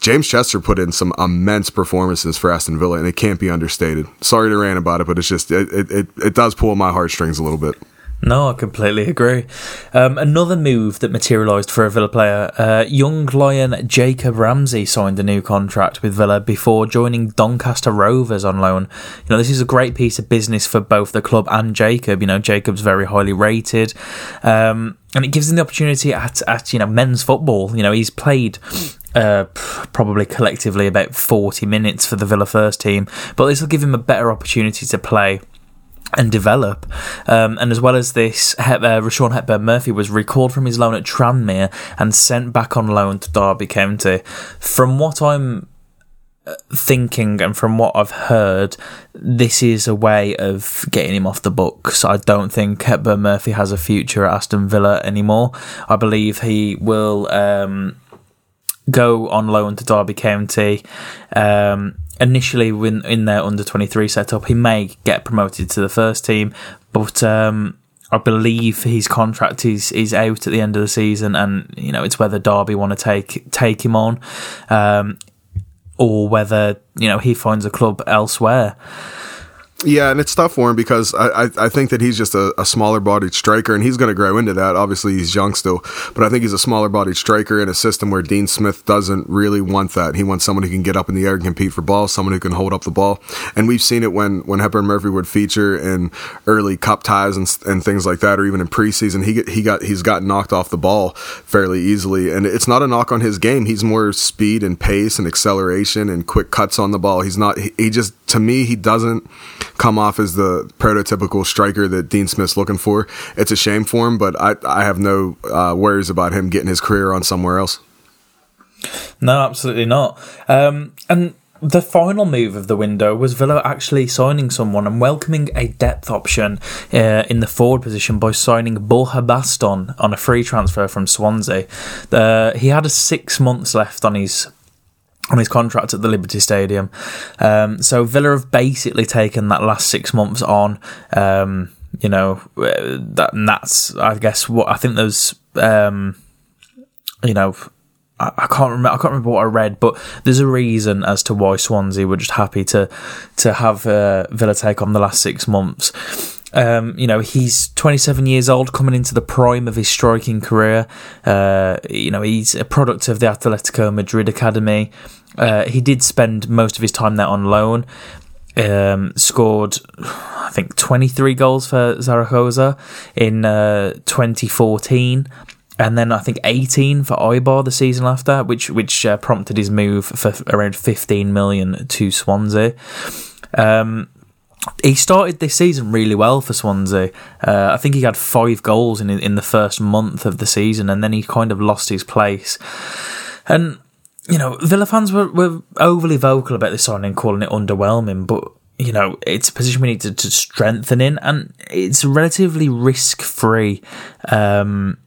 James Chester put in some immense performances for Aston Villa, and it can't be understated. Sorry to rant about it, but it's just it it, it does pull my heartstrings a little bit. No, I completely agree. Um, another move that materialised for a Villa player, uh, young lion Jacob Ramsey signed a new contract with Villa before joining Doncaster Rovers on loan. You know, this is a great piece of business for both the club and Jacob. You know, Jacob's very highly rated, um, and it gives him the opportunity at, at you know men's football. You know, he's played uh, probably collectively about 40 minutes for the Villa first team, but this will give him a better opportunity to play and develop. Um, and as well as this, Hep- uh, Rushian Hepburn Murphy was recalled from his loan at Tranmere and sent back on loan to Derby County. From what I'm uh, thinking and from what I've heard, this is a way of getting him off the books. I don't think Hepburn Murphy has a future at Aston Villa anymore. I believe he will um, go on loan to Derby County. Um, initially when in their under 23 setup he may get promoted to the first team but um, I believe his contract is is out at the end of the season and you know it's whether Derby want to take take him on um, or whether you know he finds a club elsewhere yeah, and it's tough for him because I, I, I think that he's just a, a smaller bodied striker, and he's going to grow into that. Obviously, he's young still, but I think he's a smaller bodied striker in a system where Dean Smith doesn't really want that. He wants someone who can get up in the air and compete for balls, someone who can hold up the ball. And we've seen it when, when Hepburn Murphy would feature in early cup ties and, and things like that, or even in preseason. He he got he's got knocked off the ball fairly easily, and it's not a knock on his game. He's more speed and pace and acceleration and quick cuts on the ball. He's not. He, he just to me he doesn't come off as the prototypical striker that Dean Smith's looking for. It's a shame for him, but I, I have no uh, worries about him getting his career on somewhere else. No, absolutely not. Um, and the final move of the window was Villa actually signing someone and welcoming a depth option uh, in the forward position by signing Borja Baston on a free transfer from Swansea. Uh, he had six months left on his on his contract at the Liberty Stadium. Um, so Villa have basically taken that last six months on. Um, you know that and that's I guess what I think there's um, you know I, I can't remember I can't remember what I read, but there's a reason as to why Swansea were just happy to to have uh, Villa take on the last six months. Um, you know, he's 27 years old, coming into the prime of his striking career. Uh, you know, he's a product of the Atletico Madrid academy. Uh, he did spend most of his time there on loan. Um, scored, I think, 23 goals for Zaragoza in uh, 2014 and then I think 18 for Eibar the season after, which which uh, prompted his move for around 15 million to Swansea. Um, he started this season really well for Swansea. Uh, I think he had five goals in in the first month of the season, and then he kind of lost his place. And you know, Villa fans were, were overly vocal about this signing, calling it underwhelming, but you know, it's a position we need to, to strengthen in, and it's relatively risk free. Um,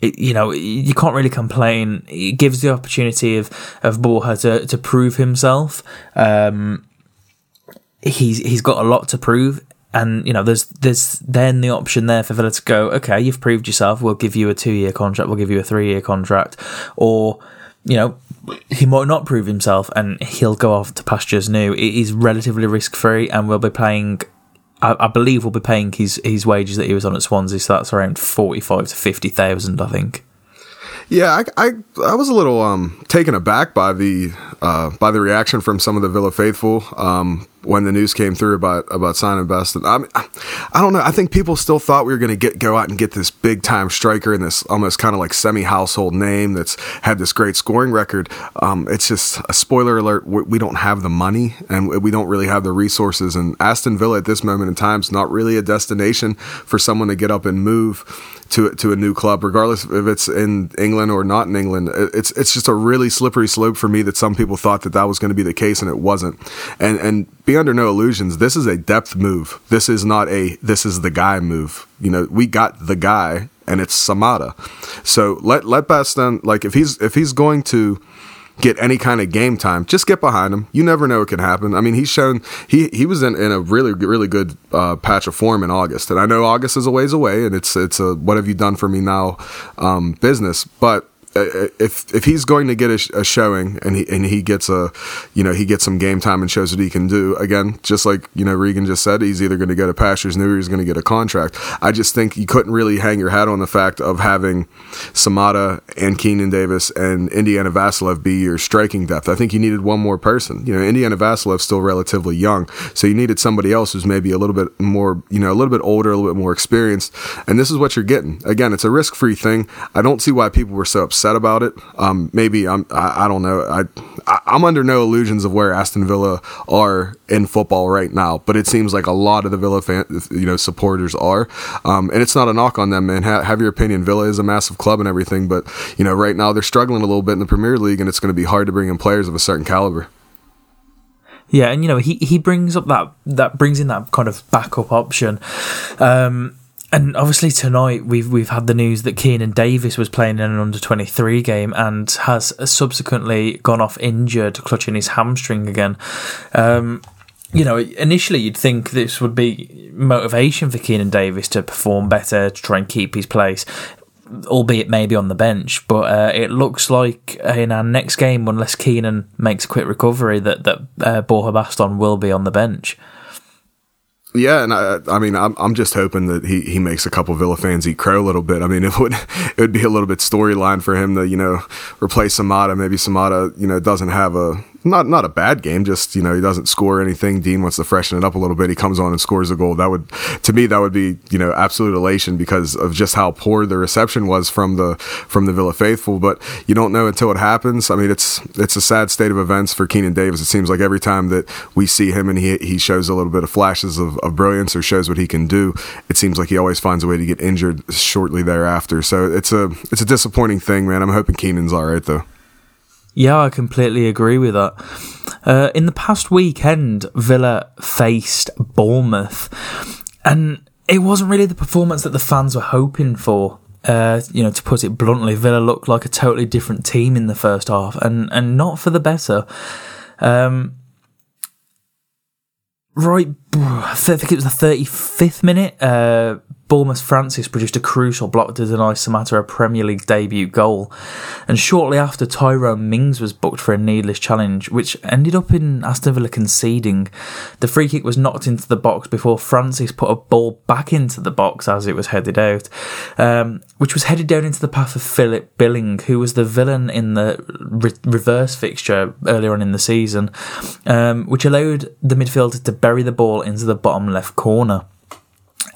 it, you know, you can't really complain. It gives the opportunity of of Borja to to prove himself. Um, he's he's got a lot to prove. and you know, there's there's then the option there for Villa to go. Okay, you've proved yourself. We'll give you a two year contract. We'll give you a three year contract, or you know, he might not prove himself, and he'll go off to pastures new. It is relatively risk free, and we'll be playing. I, I believe we'll be paying his his wages that he was on at Swansea, so that's around forty five to fifty thousand, I think. Yeah, I, I, I was a little um, taken aback by the uh, by the reaction from some of the Villa faithful um, when the news came through about about signing Best. I mean, I don't know. I think people still thought we were going to get go out and get this big time striker and this almost kind of like semi household name that's had this great scoring record. Um, it's just a spoiler alert. We, we don't have the money and we don't really have the resources. And Aston Villa at this moment in time is not really a destination for someone to get up and move to to a new club, regardless if it's in England or not in England. It's it's just a really slippery slope for me that some people thought that that was going to be the case and it wasn't. And and be under no illusions. This is a depth move. This is not a this is the guy move. You know, we got the guy and it's Samatta. So let let Baston like if he's if he's going to get any kind of game time, just get behind him. You never know what can happen. I mean, he's shown he he was in, in a really really good uh, patch of form in August, and I know August is a ways away, and it's it's a what have you done for me now um, business, but Uh, if if he's going to get a, a, showing and he and he gets a you know he gets some game time and shows what he can do again just like you know Regan just said he's either going to get a Pastures new or he's going to get a contract. I just think you couldn't really hang your hat on the fact of having Samatta and Keinan Davis and Indiana Vassilev be your striking depth. I think you needed one more person. You know Indiana Vassilev's still relatively young so you needed somebody else who's maybe a little bit more you know a little bit older a little bit more experienced and this is what you're getting. Again it's a risk free thing. I don't see why people were so upset upset about it. Um, maybe I'm, I, I, don't know. I, I, am under no illusions of where Aston Villa are in football right now, but it seems like a lot of the Villa fan, you know, supporters are. Um, and it's not a knock on them, man. Ha- have your opinion. Villa is a massive club and everything, but you know, right now they're struggling a little bit in the Premier League, and it's going to be hard to bring in players of a certain caliber. Yeah, and you know he, he brings up that that brings in that kind of backup option. Um, and obviously tonight we've we've had the news that Keinan Davis was playing in an under twenty three game and has subsequently gone off injured, clutching his hamstring again. Um, you know, initially you'd think this would be motivation for Keinan Davis to perform better, to try and keep his place, albeit maybe on the bench. But uh, it looks like in our next game, unless Keinan makes a quick recovery, that that uh, Borja Baston will be on the bench. Yeah, and I, I mean, I'm, I'm just hoping that he, he makes a couple Villa fans eat crow a little bit. I mean, [LAUGHS] it would it would be a little bit storyline for him to you know replace Samatta. Maybe Samatta you know doesn't have a not not a bad game. Just you know, he doesn't score anything. Dean wants to freshen it up a little bit. He comes on and scores a goal. That would, to me, that would be you know absolute elation because of just how poor the reception was from the from the Villa faithful. But you don't know until it happens. I mean, it's it's a sad state of events for Keinan Davis. It seems like every time that we see him and he he shows a little bit of flashes of, of brilliance or shows what he can do, it seems like he always finds a way to get injured shortly thereafter. So it's a it's a disappointing thing, man. I'm hoping Keinan's all right though. Yeah, I completely agree with that. Uh, in the past weekend, Villa faced Bournemouth, and it wasn't really the performance that the fans were hoping for. Uh, you know, to put it bluntly, Villa looked like a totally different team in the first half, and and not for the better. Um, right, [SIGHS] I think it was the thirty fifth minute. Uh, Bournemouth Francis produced a crucial block to deny Samatta a Premier League debut goal. And shortly after, Tyrone Mings was booked for a needless challenge, which ended up in Aston Villa conceding. The free kick was knocked into the box before Francis put a ball back into the box as it was headed out, um, which was headed down into the path of Philip Billing, who was the villain in the re- reverse fixture earlier on in the season, um, which allowed the midfielder to bury the ball into the bottom left corner.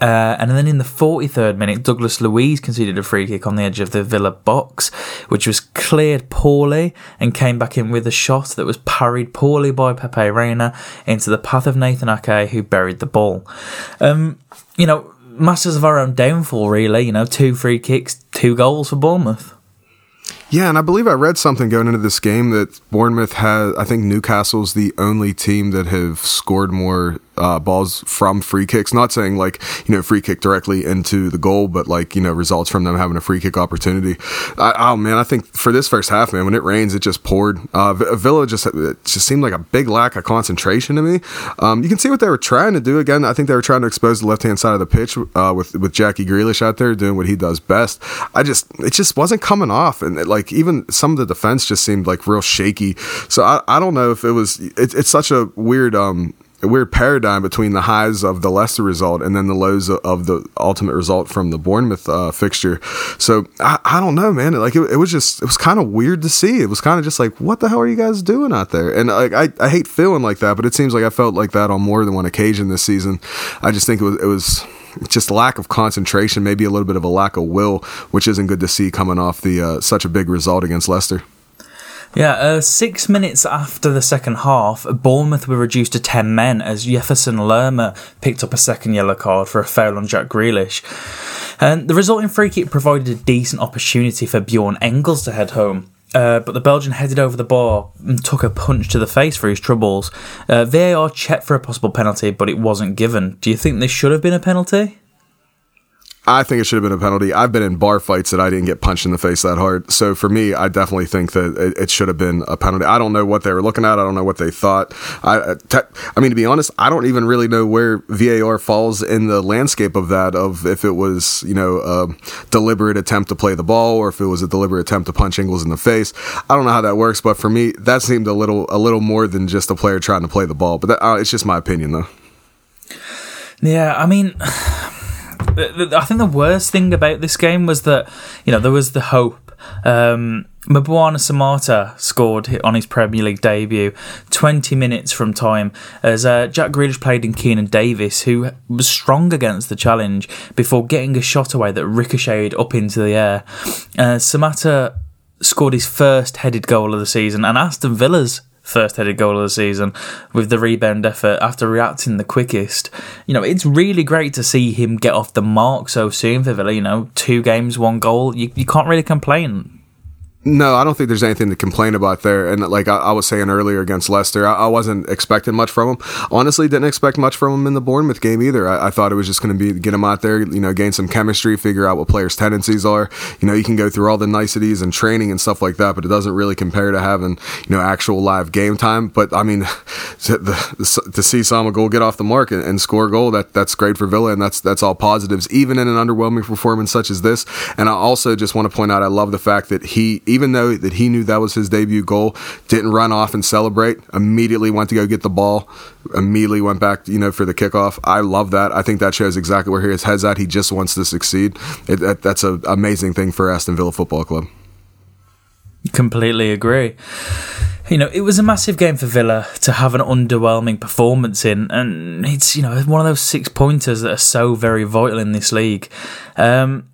Uh, and then in the 43rd minute, Douglas Luiz conceded a free kick on the edge of the Villa box, which was cleared poorly and came back in with a shot that was parried poorly by Pepe Reina into the path of Nathan Ake, who buried the ball. Um, you know, masters of our own downfall, really. You know, two free kicks, two goals for Bournemouth. Yeah, and I believe I read something going into this game that Bournemouth has. I think Newcastle's the only team that have scored more uh, balls from free kicks. Not saying like you know free kick directly into the goal, but like you know results from them having a free kick opportunity. I, oh man, I think for this first half, man, when it rains, it just poured. Uh, Villa just it just seemed like a big lack of concentration to me. Um, you can see what they were trying to do. Again, I think they were trying to expose the left hand side of the pitch uh, with with Jackie Grealish out there doing what he does best. I just it just wasn't coming off, and it, like even some of the defense just seemed like real shaky. So I, I don't know if it was. It, it's such a weird um a weird paradigm between the highs of the Leicester result and then the lows of the ultimate result from the Bournemouth uh, fixture. So I, I don't know, man. Like it, it was just it was kind of weird to see. It was kind of just like, what the hell are you guys doing out there? And like I, I hate feeling like that, but it seems like I felt like that on more than one occasion this season. I just think it was it was just lack of concentration, maybe a little bit of a lack of will, which isn't good to see coming off the uh, such a big result against Leicester. Yeah, uh, six minutes after the second half, Bournemouth were reduced to 10 men as Jefferson Lerma picked up a second yellow card for a foul on Jack Grealish. And the resulting free kick provided a decent opportunity for Bjorn Engels to head home. Uh, but the Belgian headed over the bar and took a punch to the face for his troubles. Uh, VAR checked for a possible penalty, but it wasn't given. Do you think this should have been a penalty? I think it should have been a penalty. I've been in bar fights that I didn't get punched in the face that hard. So for me, I definitely think that it, it should have been a penalty. I don't know what they were looking at. I don't know what they thought. I, uh, te- I mean, to be honest, I don't even really know where VAR falls in the landscape of that. Of if it was, you know, a deliberate attempt to play the ball or if it was a deliberate attempt to punch Engels in the face. I don't know how that works, but for me, that seemed a little, a little more than just a player trying to play the ball. But that, uh, it's just my opinion, though. Yeah, I mean. I think the worst thing about this game was that you know there was the hope. Um, Mbwana Samatta scored on his Premier League debut 20 minutes from time as uh, Jack Grealish played in Keinan Davis, who was strong against the challenge before getting a shot away that ricocheted up into the air. Uh, Samatta scored his first headed goal of the season, and Aston Villa's first headed goal of the season with the rebound effort after reacting the quickest. You know, it's really great to see him get off the mark so soon for Villa. You know, two games, one goal. You, you can't really complain. No, I don't think there's anything to complain about there. And like I, I was saying earlier against Leicester, I, I, wasn't expecting much from him. Honestly, didn't expect much from him in the Bournemouth game either. I, I thought it was just going to be get him out there, you know, gain some chemistry, figure out what players' tendencies are. You know, you can go through all the niceties and training and stuff like that, but it doesn't really compare to having you know actual live game time. But I mean, [LAUGHS] to, the, to see get off the mark and, and score a goal, that that's great for Villa, and that's that's all positives, even in an underwhelming performance such as this. And I also just want to point out, I love the fact that he even though that he knew that was his debut goal, didn't run off and celebrate. Immediately went to go get the ball. Immediately went back, you know, for the kickoff. I love that. I think that shows exactly where his head's at. He just wants to succeed. It, that, that's an amazing thing for Aston Villa Football Club. Completely agree. You know, it was a massive game for Villa to have an underwhelming performance in, and it's you know one of those six pointers that are so very vital in this league. Um,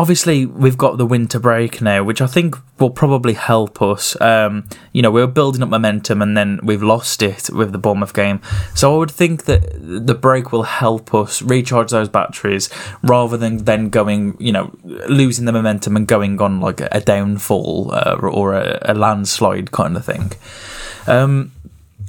obviously we've got the winter break now, which I think will probably help us. Um, you know, we are building up momentum and then we've lost it with the Bournemouth game. So I would think that the break will help us recharge those batteries rather than then going, you know, losing the momentum and going on like a downfall uh, or a, a, landslide kind of thing. Um,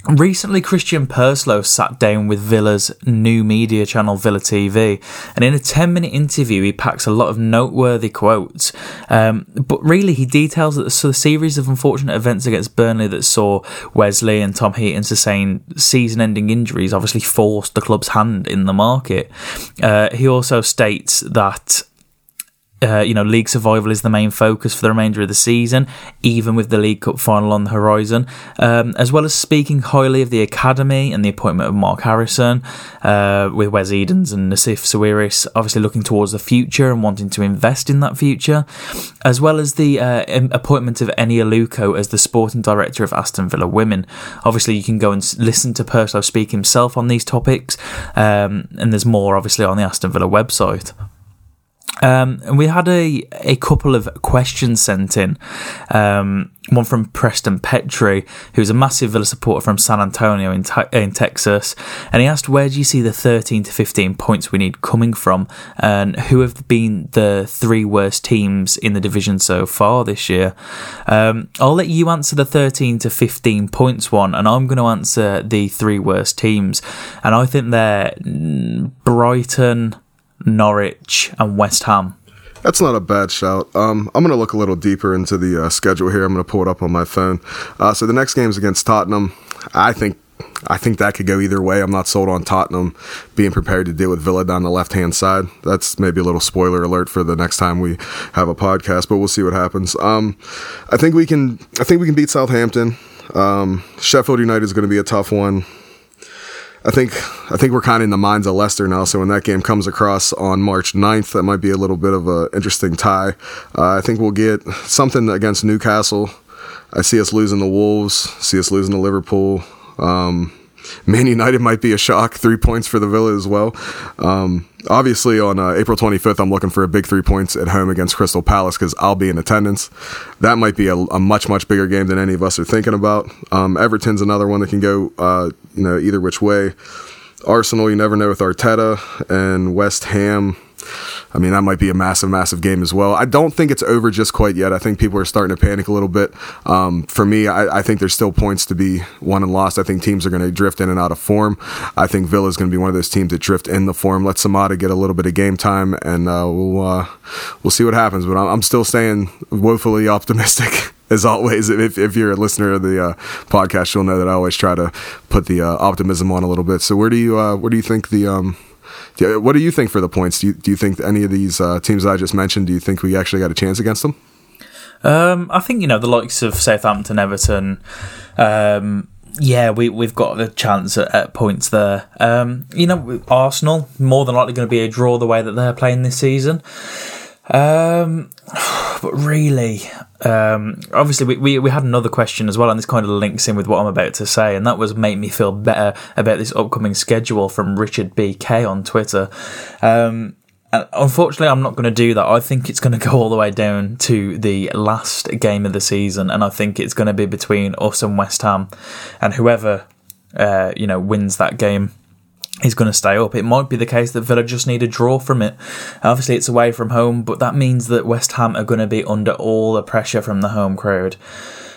Recently, Christian Purslow sat down with Villa's new media channel, Villa TV, and in a 10 minute interview, he packs a lot of noteworthy quotes. Um, but really, he details that the series of unfortunate events against Burnley that saw Wesley and Tom Heaton sustain season ending injuries obviously forced the club's hand in the market. Uh, he also states that uh, you know, league survival is the main focus for the remainder of the season, even with the League Cup final on the horizon, um, as well as speaking highly of the academy and the appointment of Mark Harrison, uh, with Wes Edens and Nassef Sawiris, obviously looking towards the future and wanting to invest in that future, as well as the uh, appointment of Eni Aluko as the sporting director of Aston Villa Women. Obviously, you can go and listen to Purslow speak himself on these topics, um, and there's more obviously on the Aston Villa website. Um, and we had a, a couple of questions sent in. Um, one from Preston Petrie, who's a massive Villa supporter from San Antonio in, te- in Texas. And he asked, Where do you see the 13 to 15 points we need coming from? And who have been the three worst teams in the division so far this year? Um, I'll let you answer the 13 to 15 points one, and I'm going to answer the three worst teams. And I think they're Brighton. Norwich, and West Ham. That's not a bad shout. Um, I'm going to look a little deeper into the uh, schedule here. I'm going to pull it up on my phone. Uh, so the next game is against Tottenham. I think I think that could go either way. I'm not sold on Tottenham being prepared to deal with Villa down the left hand side. That's maybe a little spoiler alert for the next time we have a podcast, but we'll see what happens. Um, I think we can. I think we can beat Southampton. Um, Sheffield United is going to be a tough one. I think I think we're kind of in the minds of Leicester now. So when that game comes across on March 9th, that might be a little bit of an interesting tie. Uh, I think we'll get something against Newcastle. I see us losing the Wolves. See us losing to Liverpool. Um, Man United might be a shock. Three points for the Villa as well. Um, obviously, on uh, April 25th, I'm looking for a big three points at home against Crystal Palace because I'll be in attendance. That might be a, a, much, much bigger game than any of us are thinking about. Um, Everton's another one that can go, uh, you know, either which way. Arsenal, you never know with Arteta, and West Ham. I mean, that might be a massive, massive game as well. I don't think it's over just quite yet. I think people are starting to panic a little bit. Um, for me, I, I, think there's still points to be won and lost. I think teams are going to drift in and out of form. I think Villa is going to be one of those teams that drift in the form. Let Samatta get a little bit of game time, and uh, we'll uh, we'll see what happens. But I'm still staying woefully optimistic. [LAUGHS] as always, if, if you're a listener of the uh, podcast, you'll know that I always try to put the uh, optimism on a little bit. So where do you uh, where do you think the um, what do you think for the points? Do you, do you think any of these uh, teams I just mentioned? Do you think we actually got a chance against them? Um, I think you know the likes of Southampton, Everton. Um, yeah, we we've got a chance at, at points there. Um, you know, Arsenal more than likely going to be a draw the way that they're playing this season. Um, but really, um, obviously, we, we, we had another question as well, and this kind of links in with what I'm about to say, and that was make me feel better about this upcoming schedule from Richard BK on Twitter. Um, unfortunately, I'm not going to do that. I think it's going [LAUGHS] to go all the way down to the last game of the season, and I think it's going to be between us and West Ham, and whoever uh, you know wins that game is going to stay up. It might be the case that Villa just need a draw from it. Obviously, it's away from home, but that means that West Ham are going to be under all the pressure from the home crowd.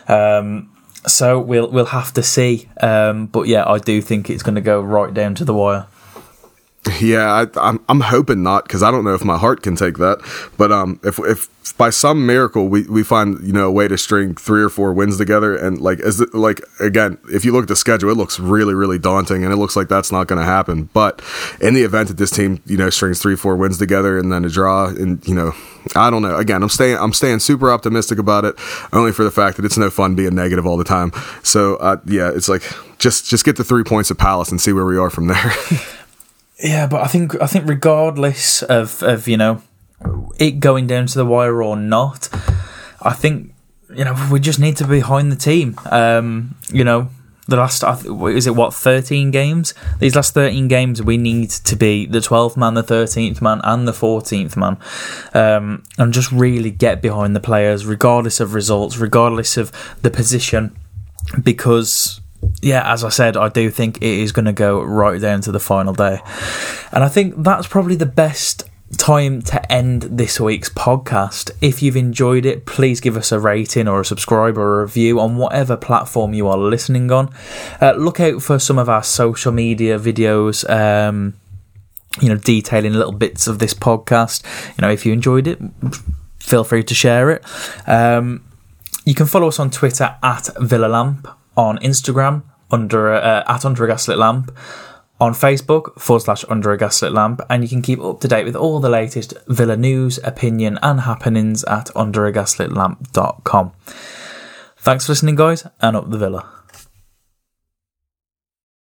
Um, so we'll we'll have to see. Um, but yeah, I do think it's going to go right down to the wire. Yeah, I, am I'm, I'm hoping not because I don't know if my heart can take that. But um, if if by some miracle we, we find you know a way to string three or four wins together and like as like again, if you look at the schedule, it looks really really daunting and it looks like that's not going to happen. But in the event that this team you know strings three four wins together and then a draw and you know I don't know. Again, I'm staying I'm staying super optimistic about it only for the fact that it's no fun being negative all the time. So uh, yeah, it's like just just get the three points at Palace and see where we are from there. [LAUGHS] Yeah, but I think I think regardless of of you know it going down to the wire or not, I think you know we just need to be behind the team. Um, you know, the last is it what thirteen games? These last thirteen games, we need to be the twelfth man, the thirteenth man, and the fourteenth man, um, and just really get behind the players, regardless of results, regardless of the position, because yeah, as I said, I do think it is going to go right down to the final day. And I think that's probably the best time to end this week's podcast. If you've enjoyed it, please give us a rating or a subscribe or a review on whatever platform you are listening on. Uh, look out for some of our social media videos. Um, you know, detailing little bits of this podcast. You know, if you enjoyed it, feel free to share it. Um, you can follow us on Twitter at Villa Lamp on Instagram under uh, at under a gaslit lamp, on Facebook forward slash under a gaslit lamp, and you can keep up to date with all the latest Villa news, opinion, and happenings at underagaslitlamp.com. Thanks for listening, guys, and up the Villa.